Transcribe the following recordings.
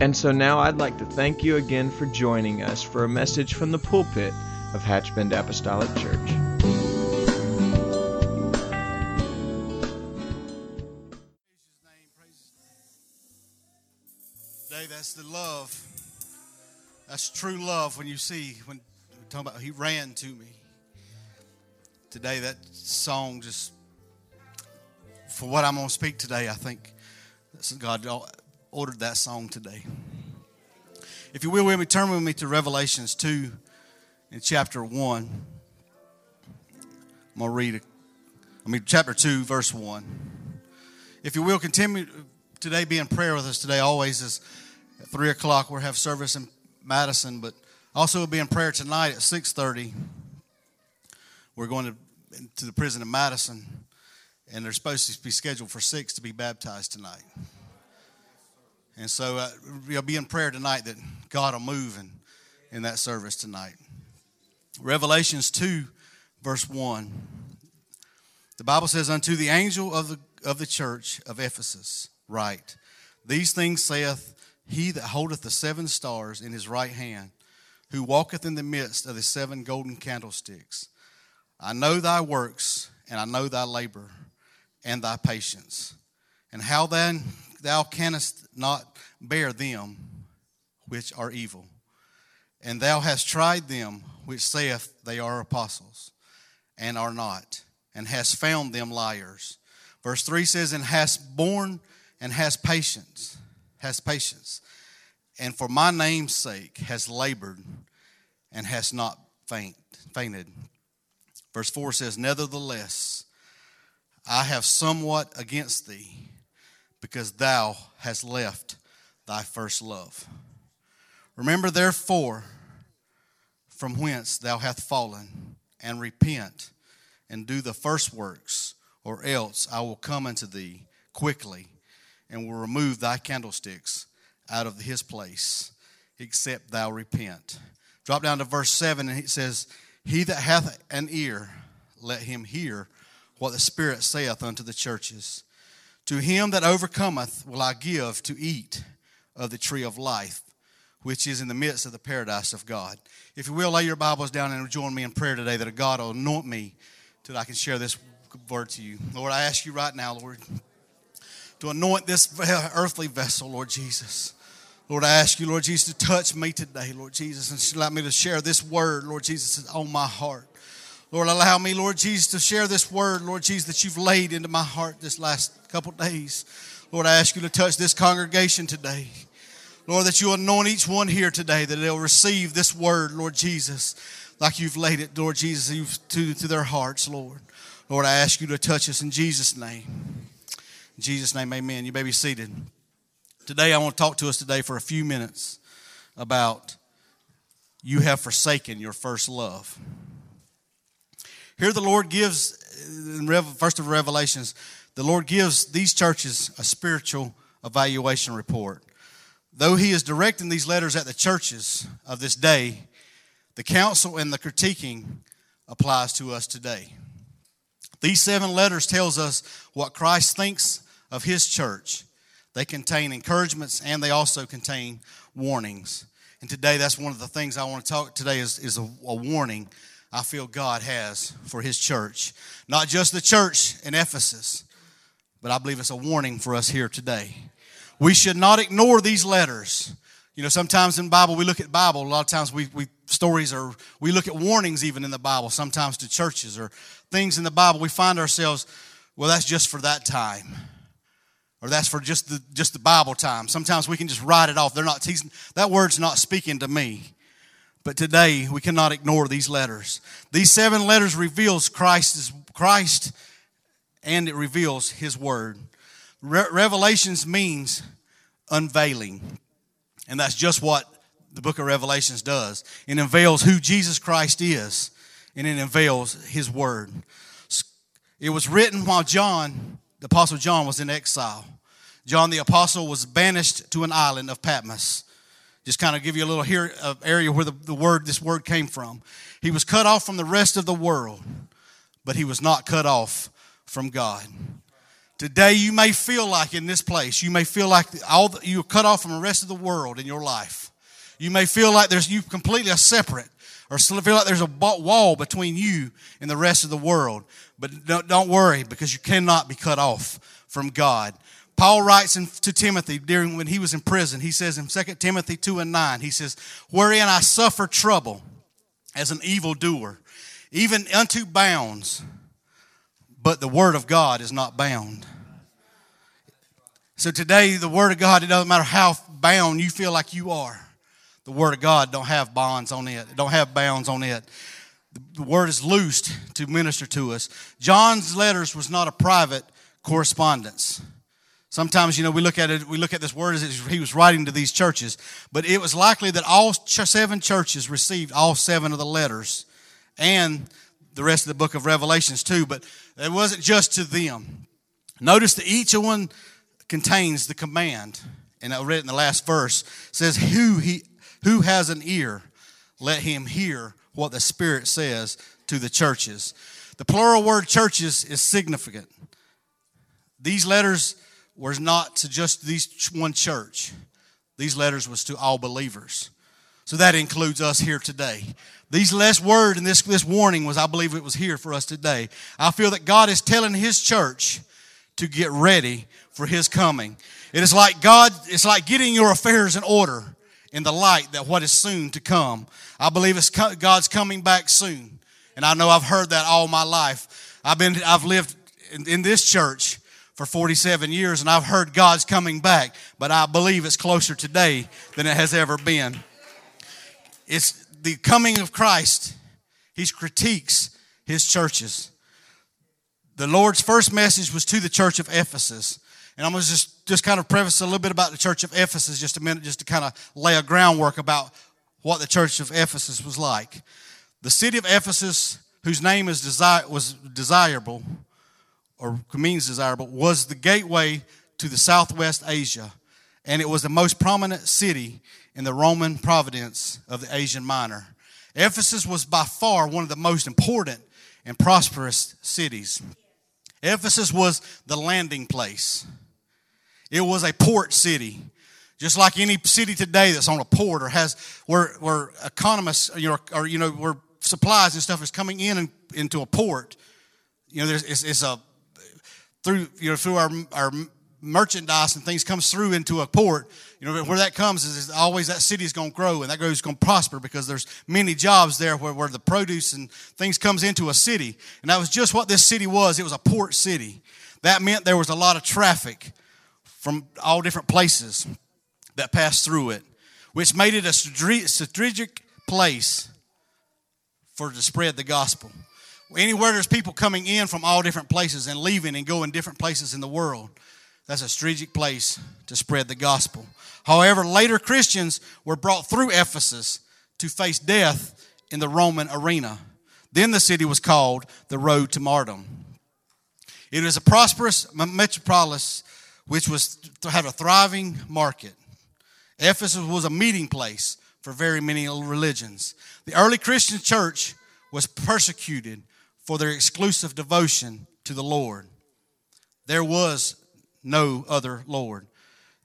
And so now I'd like to thank you again for joining us for a message from the pulpit of Hatchbend Apostolic Church. That's the love. That's true love when you see, when we're talking about he ran to me. Today, that song just, for what I'm going to speak today, I think God ordered that song today. If you will with me, turn with me to Revelations 2 in chapter 1. I'm going to read. I mean, chapter 2, verse 1. If you will, continue today be in prayer with us today. Always is at 3 o'clock we'll have service in Madison, but also we'll be in prayer tonight at 6.30. We're going to, to the prison in Madison, and they're supposed to be scheduled for 6 to be baptized tonight. And so uh, we'll be in prayer tonight that God will move in, in that service tonight. Revelations 2, verse 1. The Bible says, Unto the angel of the, of the church of Ephesus, write, These things saith he that holdeth the seven stars in his right hand, who walketh in the midst of the seven golden candlesticks. I know thy works, and I know thy labor, and thy patience, and how then thou canst not bear them which are evil. And thou hast tried them which saith they are apostles, and are not, and hast found them liars. Verse 3 says, And hast borne and hast patience, has patience, and for my name's sake has labored and has not faint, fainted. Verse 4 says, Nevertheless, I have somewhat against thee, because thou hast left thy first love. Remember, therefore, from whence thou hast fallen, and repent, and do the first works, or else I will come unto thee quickly, and will remove thy candlesticks out of his place, except thou repent. Drop down to verse 7, and it says, He that hath an ear, let him hear what the Spirit saith unto the churches. To him that overcometh will I give to eat of the tree of life, which is in the midst of the paradise of God. If you will, lay your Bibles down and join me in prayer today that God will anoint me till I can share this word to you. Lord, I ask you right now, Lord, to anoint this earthly vessel, Lord Jesus. Lord, I ask you, Lord Jesus, to touch me today, Lord Jesus, and allow me to share this word, Lord Jesus, on my heart. Lord, allow me, Lord Jesus, to share this word, Lord Jesus, that you've laid into my heart this last couple days. Lord, I ask you to touch this congregation today. Lord, that you anoint each one here today, that they'll receive this word, Lord Jesus, like you've laid it, Lord Jesus, to, to their hearts, Lord. Lord, I ask you to touch us in Jesus' name. In Jesus' name, amen. You may be seated. Today, I want to talk to us today for a few minutes about you have forsaken your first love. Here, the Lord gives, in first of Revelations, the Lord gives these churches a spiritual evaluation report. Though He is directing these letters at the churches of this day, the counsel and the critiquing applies to us today. These seven letters tells us what Christ thinks of his church. They contain encouragements and they also contain warnings. And today that's one of the things I want to talk today is, is a, a warning I feel God has for his church. Not just the church in Ephesus, but I believe it's a warning for us here today. We should not ignore these letters. You know, sometimes in Bible we look at Bible. A lot of times we, we stories or we look at warnings even in the Bible. Sometimes to churches or things in the Bible. We find ourselves, well, that's just for that time, or that's for just the just the Bible time. Sometimes we can just write it off. They're not that word's not speaking to me. But today we cannot ignore these letters. These seven letters reveals Christ Christ and it reveals His Word. Re- Revelations means unveiling. And that's just what the book of Revelations does. It unveils who Jesus Christ is, and it unveils his word. It was written while John, the Apostle John, was in exile. John the Apostle was banished to an island of Patmos. Just kind of give you a little here of area where the, the word, this word came from. He was cut off from the rest of the world, but he was not cut off from God. Today, you may feel like in this place, you may feel like all the, you're cut off from the rest of the world in your life. You may feel like there's you completely separate, or feel like there's a wall between you and the rest of the world. But don't, don't worry, because you cannot be cut off from God. Paul writes in, to Timothy during when he was in prison. He says in 2 Timothy 2 and 9, he says, Wherein I suffer trouble as an evildoer, even unto bounds, but the word of God is not bound. So today, the word of God, it doesn't matter how bound you feel like you are. The word of God don't have bonds on it. It don't have bounds on it. The word is loosed to minister to us. John's letters was not a private correspondence. Sometimes, you know, we look at it, we look at this word as he was writing to these churches, but it was likely that all seven churches received all seven of the letters and the rest of the book of Revelations too, but it wasn't just to them. Notice that each one contains the command, and I read it in the last verse, says, Who he who has an ear, let him hear what the Spirit says to the churches. The plural word churches is significant. These letters was not to just these one church. These letters was to all believers. So that includes us here today. These last word and this, this warning was, I believe it was here for us today. I feel that God is telling his church to get ready for his coming. It is like God, it's like getting your affairs in order in the light that what is soon to come. I believe it's God's coming back soon. And I know I've heard that all my life. I've been, I've lived in, in this church for 47 years, and I've heard God's coming back, but I believe it's closer today than it has ever been. It's the coming of Christ. He critiques his churches. The Lord's first message was to the church of Ephesus. And I'm going to just, just kind of preface a little bit about the church of Ephesus just a minute, just to kind of lay a groundwork about what the church of Ephesus was like. The city of Ephesus, whose name is desire, was desirable, or means desirable, was the gateway to the southwest Asia, and it was the most prominent city in the Roman province of the Asian Minor. Ephesus was by far one of the most important and prosperous cities. Ephesus was the landing place. It was a port city. Just like any city today that's on a port or has where where economists you know, or you know where supplies and stuff is coming in and, into a port. You know, there's it's, it's a through you know through our our merchandise and things comes through into a port you know where that comes is, always that city is going to grow and that grows going to prosper because there's many jobs there where, where the produce and things comes into a city. And that was just what this city was. It was a port city. That meant there was a lot of traffic from all different places that passed through it which made it a strategic place for to spread the gospel Anywhere there's people coming in from all different places and leaving and going different places in the world, that's a strategic place to spread the gospel. However, later Christians were brought through Ephesus to face death in the Roman arena. Then the city was called the Road to Martyrdom. It was a prosperous metropolis which was had a thriving market. Ephesus was a meeting place for very many religions. The early Christian church was persecuted for their exclusive devotion to the Lord. There was no other Lord.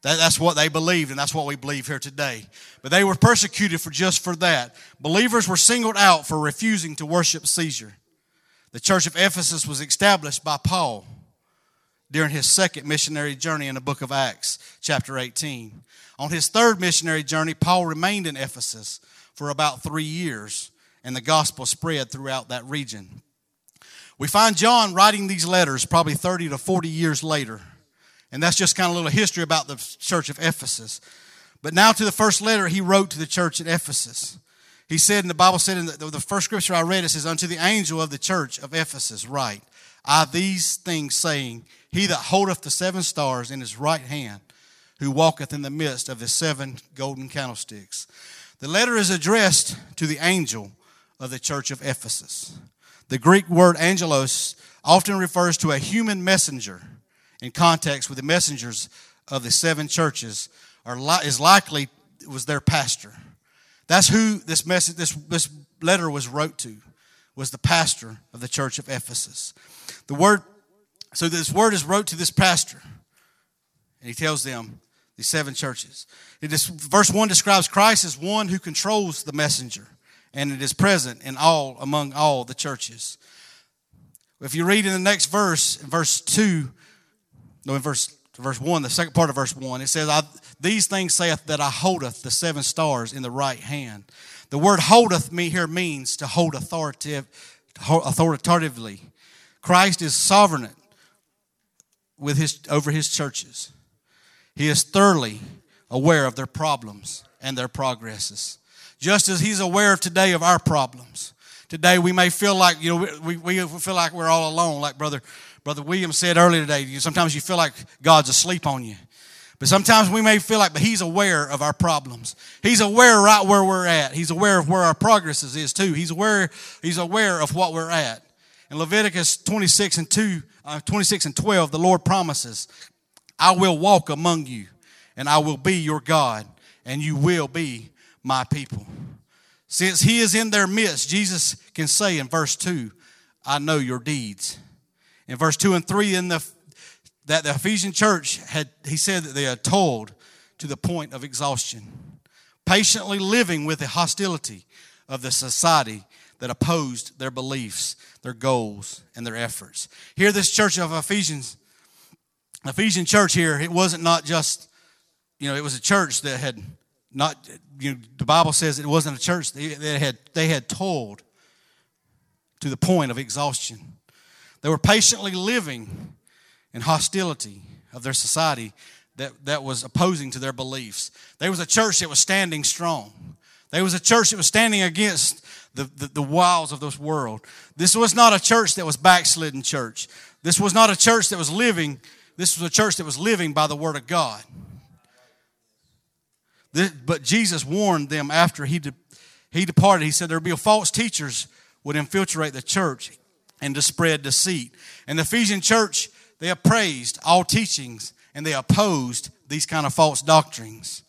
That, that's what they believed, and that's what we believe here today. But they were persecuted for just for that. Believers were singled out for refusing to worship Caesar. The church of Ephesus was established by Paul during his second missionary journey in the book of Acts, chapter 18. On his third missionary journey, Paul remained in Ephesus for about three years, and the gospel spread throughout that region. We find John writing these letters probably 30 to 40 years later. And that's just kind of a little history about the church of Ephesus. But now to the first letter he wrote to the church at Ephesus. He said, and the Bible said in the, the first scripture I read, it says, Unto the angel of the church of Ephesus, write, I these things saying, He that holdeth the seven stars in his right hand, who walketh in the midst of the seven golden candlesticks. The letter is addressed to the angel of the church of Ephesus. The Greek word angelos often refers to a human messenger in context with the messengers of the seven churches are is likely was their pastor. That's who this message this, this letter was wrote to was the pastor of the church of Ephesus. The word so this word is wrote to this pastor and he tells them the seven churches. It is, verse 1 describes Christ as one who controls the messenger, and it is present in all among all the churches. If you read in the next verse, verse 2, no, in verse, verse 1, the second part of verse 1, it says, These things saith that I holdeth the seven stars in the right hand. The word holdeth me here means to hold authoritative, authoritatively. Christ is sovereign with his, over his churches. He is thoroughly aware of their problems and their progresses. Just as He's aware of today of our problems. Today we may feel like, you know, we, we feel like we're all alone, like Brother, Brother William said earlier today. Sometimes you feel like God's asleep on you. But sometimes we may feel like, but He's aware of our problems. He's aware right where we're at. He's aware of where our progress is too. He's aware, He's aware of what we're at. In Leviticus 26 and 2, uh, 26 and 12, the Lord promises, I will walk among you, and I will be your God, and you will be my people. Since he is in their midst, Jesus can say in verse 2, I know your deeds. In verse 2 and 3, in the that the Ephesian church had he said that they had toiled to the point of exhaustion, patiently living with the hostility of the society that opposed their beliefs, their goals, and their efforts. Here, this church of Ephesians Ephesian church here, it wasn't not just, you know, it was a church that had not, you know, the Bible says it wasn't a church. They, they, had, they had toiled to the point of exhaustion. They were patiently living in hostility of their society that, that was opposing to their beliefs. There was a church that was standing strong. There was a church that was standing against the, the, the wiles of this world. This was not a church that was backslidden church. This was not a church that was living this was a church that was living by the Word of God. But Jesus warned them after he, de, he departed. He said there would be false teachers would infiltrate the church and to spread deceit. And the Ephesian church, they appraised all teachings and they opposed these kind of false doctrines.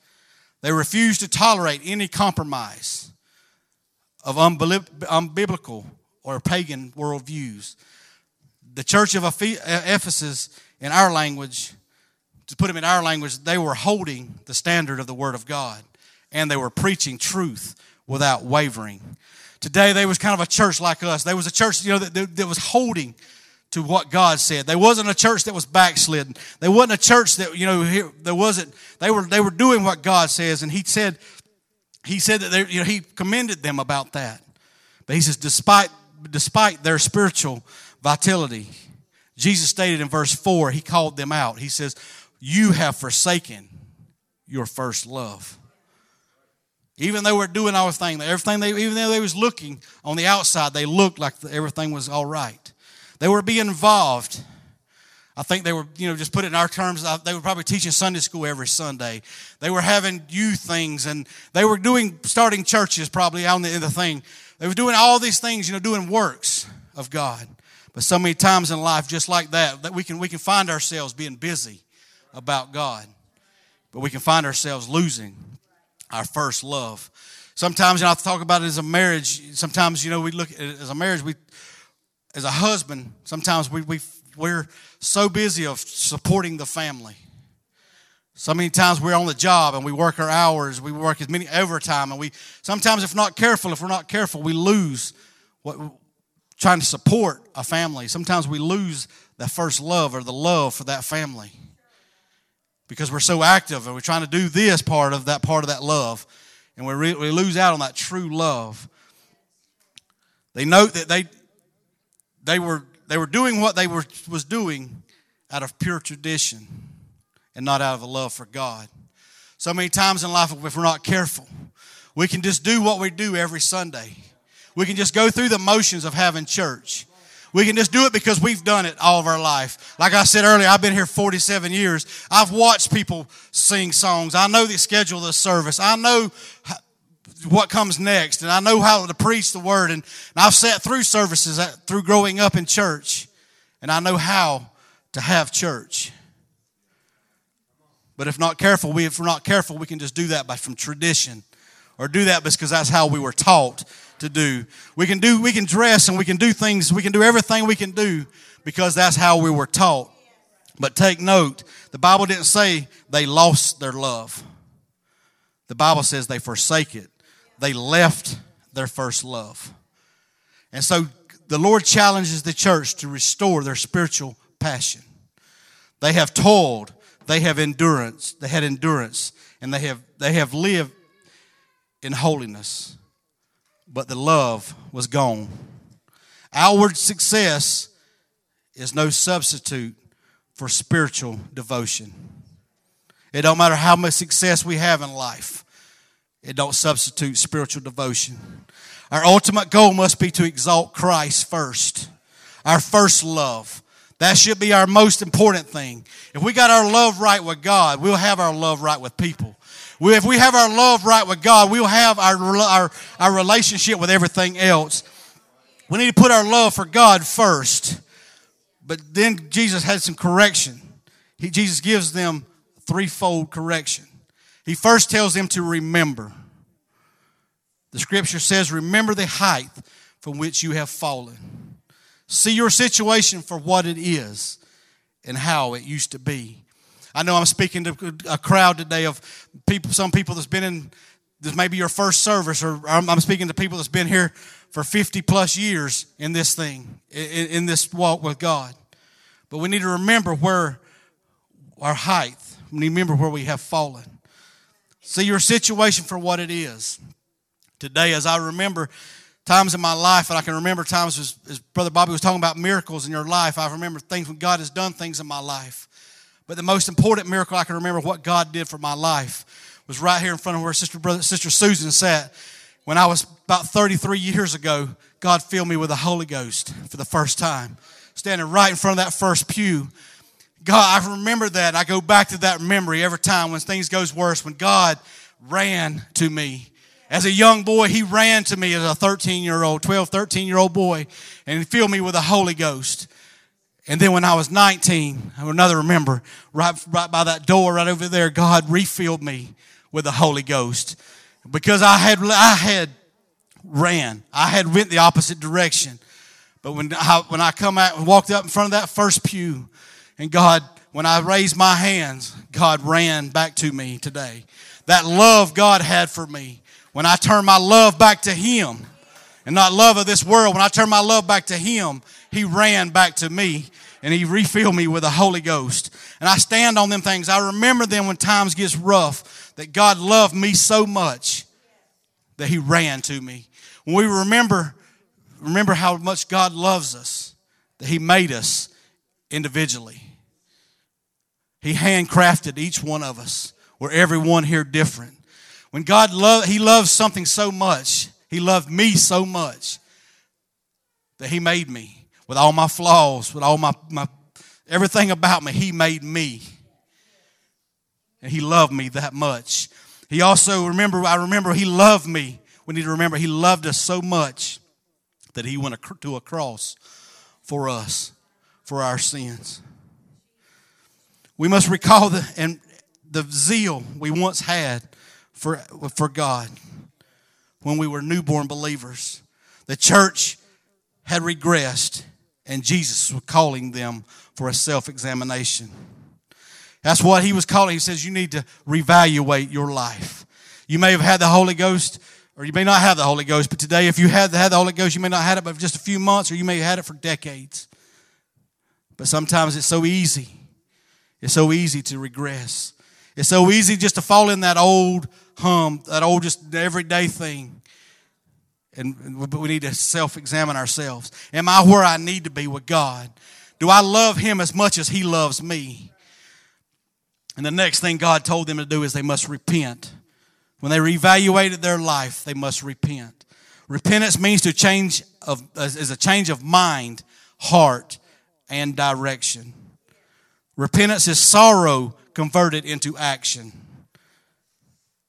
They refused to tolerate any compromise of unbiblical or pagan worldviews. The church of Ephesus in our language, to put them in our language, they were holding the standard of the Word of God and they were preaching truth without wavering. Today, they was kind of a church like us. They was a church, you know, that, that was holding to what God said. They wasn't a church that was backslidden. They wasn't a church that, you know, there wasn't, they were, they were doing what God says. And he said, he said that they, you know, he commended them about that. But he says, despite, despite their spiritual vitality, Jesus stated in verse 4, he called them out. He says, You have forsaken your first love. Even though we're doing our thing, everything they, even though they was looking on the outside, they looked like everything was all right. They were being involved. I think they were, you know, just put it in our terms, uh, they were probably teaching Sunday school every Sunday. They were having youth things and they were doing, starting churches probably on the, in the thing. They were doing all these things, you know, doing works of God. But so many times in life, just like that, that we can, we can find ourselves being busy about God. But we can find ourselves losing our first love. Sometimes, you know, I talk about it as a marriage. Sometimes, you know, we look at it as a marriage, we, as a husband, sometimes we, we, we're so busy of supporting the family. So many times we're on the job and we work our hours, we work as many overtime, and we sometimes, if not careful, if we're not careful, we lose what trying to support a family, sometimes we lose that first love or the love for that family because we're so active and we're trying to do this part of that part of that love. And we, re- we lose out on that true love. They note that they they were they were doing what they were was doing out of pure tradition and not out of a love for god. So many times in life if we're not careful we can just do what we do every sunday. We can just go through the motions of having church. We can just do it because we've done it all of our life. Like I said earlier, I've been here 47 years. I've watched people sing songs. I know the schedule of the service. I know what comes next, and I know how to preach the word. And, I've sat through services through growing up in church, and I know how to have church. But if not careful, we if we're not careful, we can just do that by from tradition, or do that because that's how we were taught to do. We can do we can dress and we can do things, we can do everything we can do because that's how we were taught. But take note, the Bible didn't say they lost their love. The Bible says they forsake it. They left their first love. And so the Lord challenges the church to restore their spiritual passion. They have toiled, they have endurance, they had endurance, and they have they have lived in holiness but the love was gone. Outward success is no substitute for spiritual devotion. It don't matter how much success we have in life. It don't substitute spiritual devotion. Our ultimate goal must be to exalt Christ first. Our first love. That should be our most important thing. If we got our love right with God, we'll have our love right with people. We, if we have our love right with God, we'll have our, our, our relationship with everything else. We need to put our love for God first. But then Jesus had some correction. He, Jesus gives them threefold correction. He first tells them to remember. The scripture says, Remember the height from which you have fallen. See your situation for what it is and how it used to be. I know I'm speaking to a crowd today of people, some people that's been in, this may be your first service, or I'm, speaking to people that's been here for 50 plus years in this thing, in, in this walk with God. But we need to remember where our height, we need to remember where we have fallen. See your situation for what it is. Today, as I remember times in my life, and I can remember times as, as Brother Bobby was talking about miracles in your life, I remember things when God has done things in my life. But the most important miracle I can remember what God did for my life was right here in front of where Sister, Brother, Sister Susan sat. When I was about 33 years ago, God filled me with the Holy Ghost for the first time. Standing right in front of that first pew. God, I remember that. I go back to that memory every time when things goes worse, when God ran to me. As a young boy, he ran to me as a 13 year old, 12, 13 year old boy, and filled me with the Holy Ghost. And then when I was 19, another remember, right, right by that door right over there, God refilled me with the Holy Ghost. Because I had, I had ran. I had went the opposite direction. But when I, when I come out and walked up in front of that first pew, and God, when I raised my hands, God ran back to me today. That love God had for me. When I turned my love back to Him, and not love of this world, when I turned my love back to Him, He ran back to me and he refilled me with the Holy Ghost. And I stand on them things. I remember them when times gets rough, that God loved me so much that he ran to me. When we remember, remember how much God loves us, that he made us individually. He handcrafted each one of us. We're everyone here different. When God loved, he loves something so much, he loved me so much that he made me with all my flaws, with all my, my everything about me. He made me. And he loved me that much. He also, remember, I remember he loved me. We need to remember he loved us so much that he went to a cross for us, for our sins. We must recall the, and the zeal we once had for, for God when we were newborn believers. The church had regressed and Jesus was calling them for a self examination. That's what he was calling. He says, You need to reevaluate your life. You may have had the Holy Ghost, or you may not have the Holy Ghost, but today, if you had had the Holy Ghost, you may not have it but just a few months, or you may have had it for decades. But sometimes it's so easy. It's so easy to regress. It's so easy just to fall in that old hum, that old just everyday thing. And we need to self examine ourselves. Am I where I need to be with God? Do I love Him as much as He loves me? And the next thing God told them to do is they must repent. When they reevaluated their life, they must repent. Repentance means to change of is a change of mind, heart, and direction. Repentance is sorrow converted into action.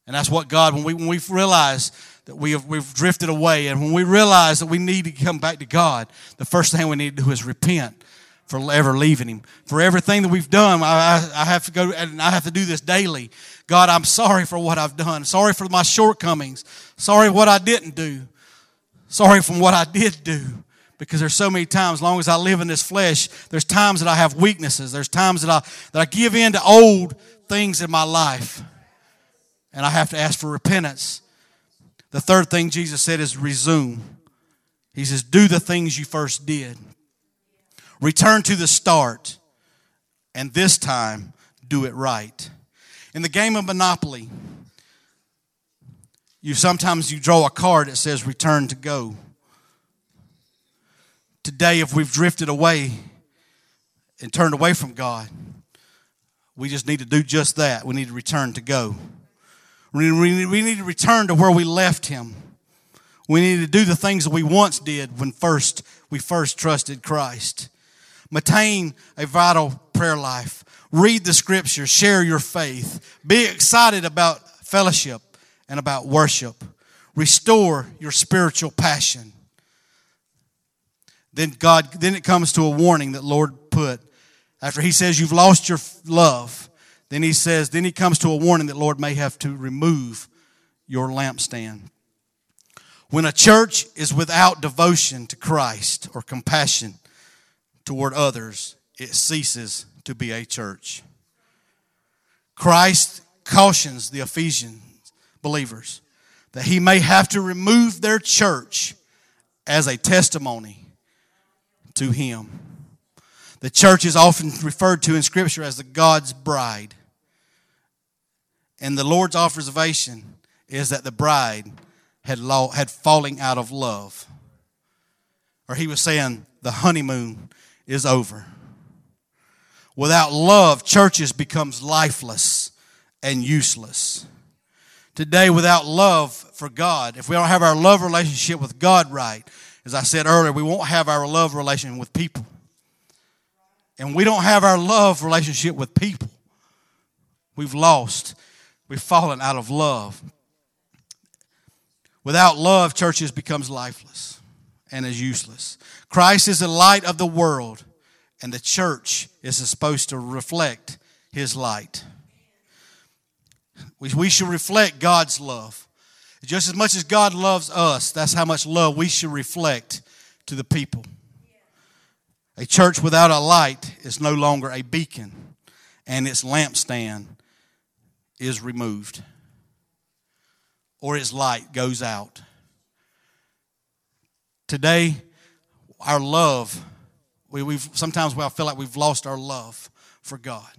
And that's what God, when we, when we realize that we have, we've drifted away and when we realize that we need to come back to God, the first thing we need to do is repent for ever leaving Him. For everything that we've done, I, I have to go and I have to do this daily. God, I'm sorry for what I've done. Sorry for my shortcomings. Sorry what I didn't do. Sorry from what I did do. Because there's so many times, as long as I live in this flesh, there's times that I have weaknesses. There's times that I, that I give in to old things in my life. And I have to ask for repentance. The third thing Jesus said is resume. He says, do the things you first did. Return to the start. And this time, do it right. In the game of Monopoly, you sometimes you draw a card that says return to go. Today, if we've drifted away and turned away from God, we just need to do just that. We need to return to go. We need to return to where we left Him. We need to do the things that we once did when first we first trusted Christ. Maintain a vital prayer life. Read the scriptures. Share your faith. Be excited about fellowship and about worship. Restore your spiritual passion. Then God, then it comes to a warning that Lord put after He says you've lost your love. Then He says, then He comes to a warning that Lord may have to remove your lampstand. When a church is without devotion to Christ or compassion toward others, it ceases to be a church. Christ cautions the Ephesians believers that he may have to remove their church as a testimony to him. The church is often referred to in Scripture as the God's bride. And the Lord's observation is that the bride had, law, had falling out of love. Or he was saying the honeymoon is over. Without love, churches becomes lifeless and useless. Today, without love for God, if we don't have our love relationship with God right, as I said earlier, we won't have our love relationship with people. And we don't have our love relationship with people. We've lost. We've fallen out of love. Without love, churches becomes lifeless and is useless. Christ is the light of the world, and the church is supposed to reflect his light. We, we should reflect God's love. Just as much as God loves us, that's how much love we should reflect to the people. A church without a light is no longer a beacon, and its lampstand is removed, or its light goes out. Today, our love, we, we've sometimes we feel like we've lost our love for God.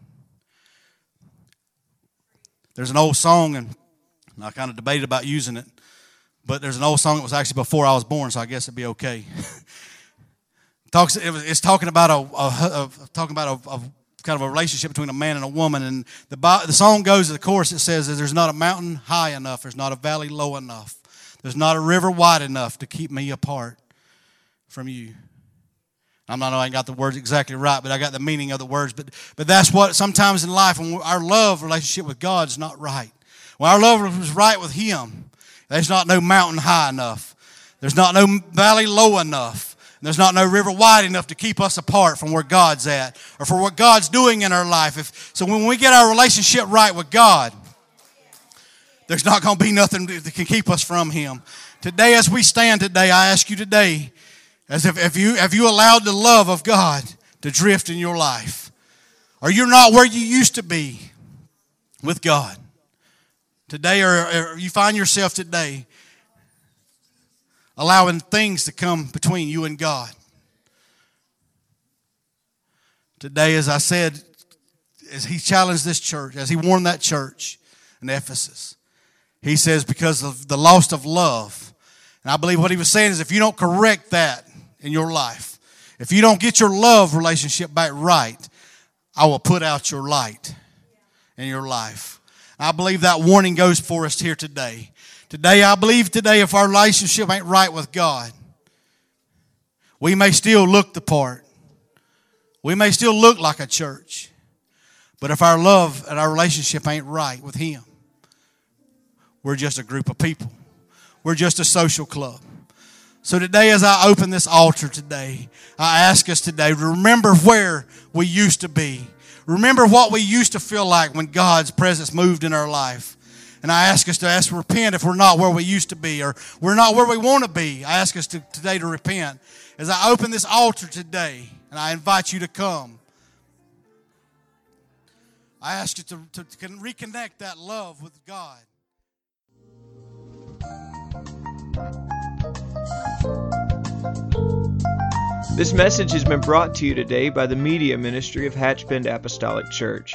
There's an old song, and I kind of debated about using it, but there's an old song that was actually before I was born, so I guess it'd be okay. Talks, it's talking about a, a, a talking about a, a, kind of a relationship between a man and a woman, and the the song goes, the chorus it says, "There's not a mountain high enough, there's not a valley low enough, there's not a river wide enough to keep me apart from you." I'm not I ain't got the words exactly right, but I got the meaning of the words. But but that's what sometimes in life when our love relationship with God is not right. When our love is right with Him, there's not no mountain high enough. There's not no valley low enough. There's not no river wide enough to keep us apart from where God's at or for what God's doing in our life. If, so when we get our relationship right with God, there's not going to be nothing that can keep us from Him. Today, as we stand today, I ask you today, as if, if you have you allowed the love of God to drift in your life? Or you're not where you used to be with God. Today, or, or you find yourself today allowing things to come between you and God. Today, as I said, as he challenged this church, as he warned that church in Ephesus, he says, because of the loss of love. And I believe what he was saying is if you don't correct that, in your life. If you don't get your love relationship back right, I will put out your light in your life. I believe that warning goes for us here today. Today, I believe today, if our relationship ain't right with God, We may still look the part. We may still look like a church. But if our love and our relationship ain't right with Him, we're just a group of people. We're just a social club. So today, as I open this altar today, I ask us today to remember where we used to be. Remember what we used to feel like when God's presence moved in our life. And I ask us to ask repent if we're not where we used to be or we're not where we want to be. I ask us to, today to repent. As I open this altar today, and I invite you to come, I ask you to, to, to reconnect that love with God. This message has been brought to you today by the Media Ministry of Hatchbend Apostolic Church.